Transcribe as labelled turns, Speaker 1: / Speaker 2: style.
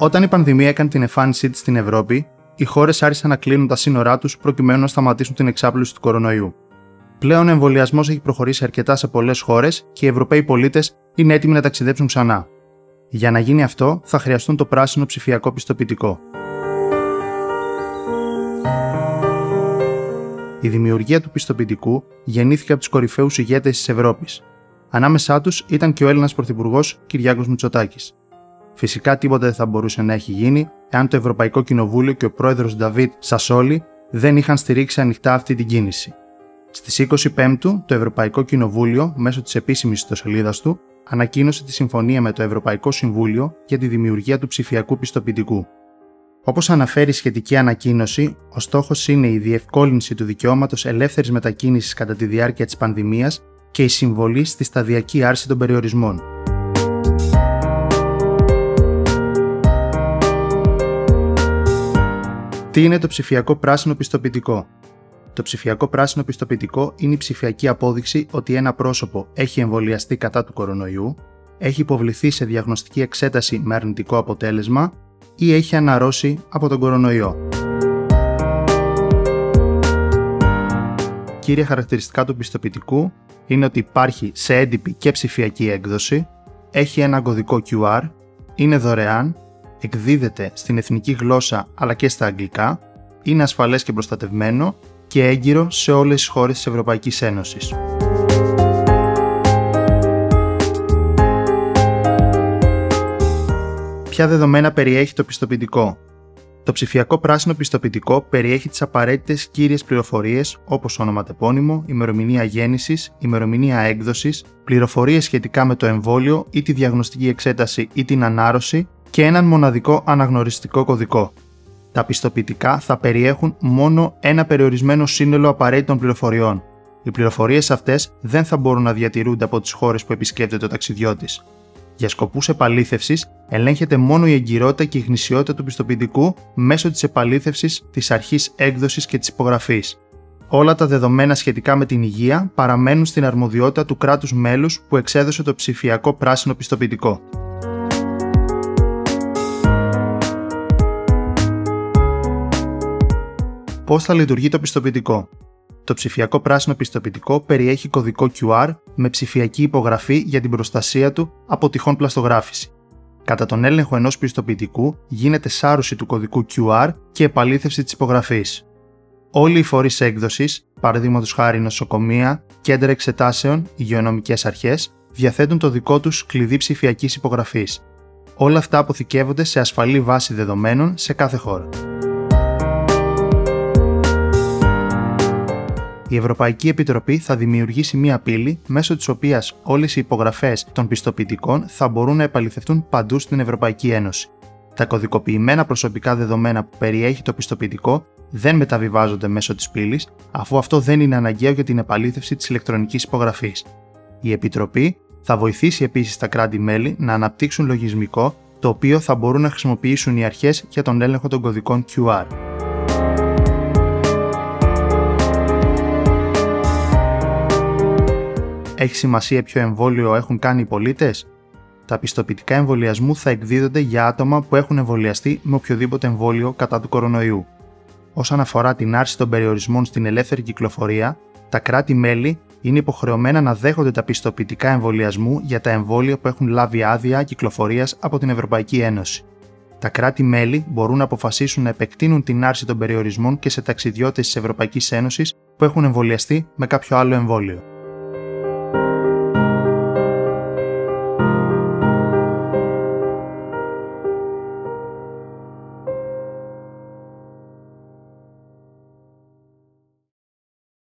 Speaker 1: Όταν η πανδημία έκανε την εμφάνισή της στην Ευρώπη, οι χώρες άρχισαν να κλείνουν τα σύνορά τους προκειμένου να σταματήσουν την εξάπλωση του κορονοϊού. Πλέον ο εμβολιασμός έχει προχωρήσει αρκετά σε πολλές χώρες και οι Ευρωπαίοι πολίτες είναι έτοιμοι να ταξιδέψουν ξανά. Για να γίνει αυτό, θα χρειαστούν το πράσινο ψηφιακό πιστοποιητικό. Η δημιουργία του πιστοποιητικού γεννήθηκε από τους κορυφαίους ηγέτες της Ευρώπης. Ανάμεσά τους ήταν και ο Έλληνας Πρωθυπουργός Κυριάκος Μητσοτάκης. Φυσικά τίποτα δεν θα μπορούσε να έχει γίνει εάν το Ευρωπαϊκό Κοινοβούλιο και ο πρόεδρος Νταβίτ Σασόλη δεν είχαν στηρίξει ανοιχτά αυτή την κίνηση. Στις 25 το Ευρωπαϊκό Κοινοβούλιο, μέσω της επίσημης ιστοσελίδας του, ανακοίνωσε τη συμφωνία με το Ευρωπαϊκό Συμβούλιο για τη δημιουργία του ψηφιακού πιστοποιητικού. Όπως αναφέρει η σχετική ανακοίνωση, ο στόχος είναι η διευκόλυνση του δικαιώματος ελεύθερης μετακίνησης κατά τη διάρκεια της πανδημίας και η συμβολή στη σταδιακή άρση των περιορισμών. Τι είναι το ψηφιακό πράσινο πιστοποιητικό; Το ψηφιακό πράσινο πιστοποιητικό είναι η ψηφιακή απόδειξη ότι ένα πρόσωπο έχει εμβολιαστεί κατά του κορονοϊού, έχει υποβληθεί σε διαγνωστική εξέταση με αρνητικό αποτέλεσμα ή έχει αναρρώσει από τον κορονοϊό. Κύρια χαρακτηριστικά του πιστοποιητικού είναι ότι υπάρχει σε έντυπη και ψηφιακή έκδοση, έχει ένα κωδικό QR, είναι δωρεάν, εκδίδεται στην εθνική γλώσσα αλλά και στα αγγλικά, είναι ασφαλές και προστατευμένο και έγκυρο σε όλες τις χώρες της Ευρωπαϊκής Ένωσης. Ποια δεδομένα περιέχει το πιστοποιητικό; Το ψηφιακό πράσινο πιστοποιητικό περιέχει τις απαραίτητες κύριες πληροφορίες όπως ονοματεπώνυμο, ημερομηνία γέννησης, ημερομηνία έκδοσης, πληροφορίες σχετικά με το εμβόλιο ή τη διαγνωστική εξέταση ή την ανάρρωση και έναν μοναδικό αναγνωριστικό κωδικό τα πιστοποιητικά θα περιέχουν μόνο ένα περιορισμένο σύνολο απαραίτητων πληροφοριών. Οι πληροφορίες αυτές δεν θα μπορούν να διατηρούνται από τις χώρες που επισκέπτεται ο ταξιδιώτης. Για σκοπούς επαλήθευσης, ελέγχεται μόνο η εγκυρότητα και η γνησιότητα του πιστοποιητικού μέσω της επαλήθευσης της αρχής έκδοσης και της υπογραφής. Όλα τα δεδομένα σχετικά με την υγεία παραμένουν στην αρμοδιότητα του κράτους μέλους που εξέδωσε το ψηφιακό πράσινο πιστοποιητικό. Πώς θα λειτουργεί το πιστοποιητικό. Το ψηφιακό πράσινο πιστοποιητικό περιέχει κωδικό QR με ψηφιακή υπογραφή για την προστασία του από τυχόν πλαστογράφηση. Κατά τον έλεγχο ενός πιστοποιητικού γίνεται σάρωση του κωδικού QR και επαλήθευση της υπογραφής. Όλοι οι φορείς έκδοσης, παραδείγματος χάρη νοσοκομεία, κέντρα εξετάσεων, υγειονομικές αρχές, διαθέτουν το δικό τους κλειδί ψηφιακής υπογραφής. Όλα αυτά αποθηκεύονται σε ασφαλή βάση δεδομένων σε κάθε χώρα. Η Ευρωπαϊκή Επιτροπή θα δημιουργήσει μία πύλη μέσω της οποίας όλες οι υπογραφές των πιστοποιητικών θα μπορούν να επαληθευτούν παντού στην Ευρωπαϊκή Ένωση. Τα κωδικοποιημένα προσωπικά δεδομένα που περιέχει το πιστοποιητικό δεν μεταβιβάζονται μέσω της πύλης, αφού αυτό δεν είναι αναγκαίο για την επαλήθευση της ηλεκτρονικής υπογραφής. Η Επιτροπή θα βοηθήσει επίσης τα κράτη-μέλη να αναπτύξουν λογισμικό το οποίο θα μπορούν να χρησιμοποιήσουν οι αρχές για τον έλεγχο των κωδικών QR. Έχει σημασία ποιο εμβόλιο έχουν κάνει οι πολίτες; Τα πιστοποιητικά εμβολιασμού θα εκδίδονται για άτομα που έχουν εμβολιαστεί με οποιοδήποτε εμβόλιο κατά του κορονοϊού. Όσον αφορά την άρση των περιορισμών στην ελεύθερη κυκλοφορία, τα κράτη-μέλη είναι υποχρεωμένα να δέχονται τα πιστοποιητικά εμβολιασμού για τα εμβόλια που έχουν λάβει άδεια κυκλοφορίας από την Ευρωπαϊκή Ένωση. Τα κράτη-μέλη μπορούν να αποφασίσουν να επεκτείνουν την άρση των περιορισμών και σε ταξιδιώτες της Ευρωπαϊκής Ένωσης που έχουν εμβολιαστεί με κάποιο άλλο εμβόλιο.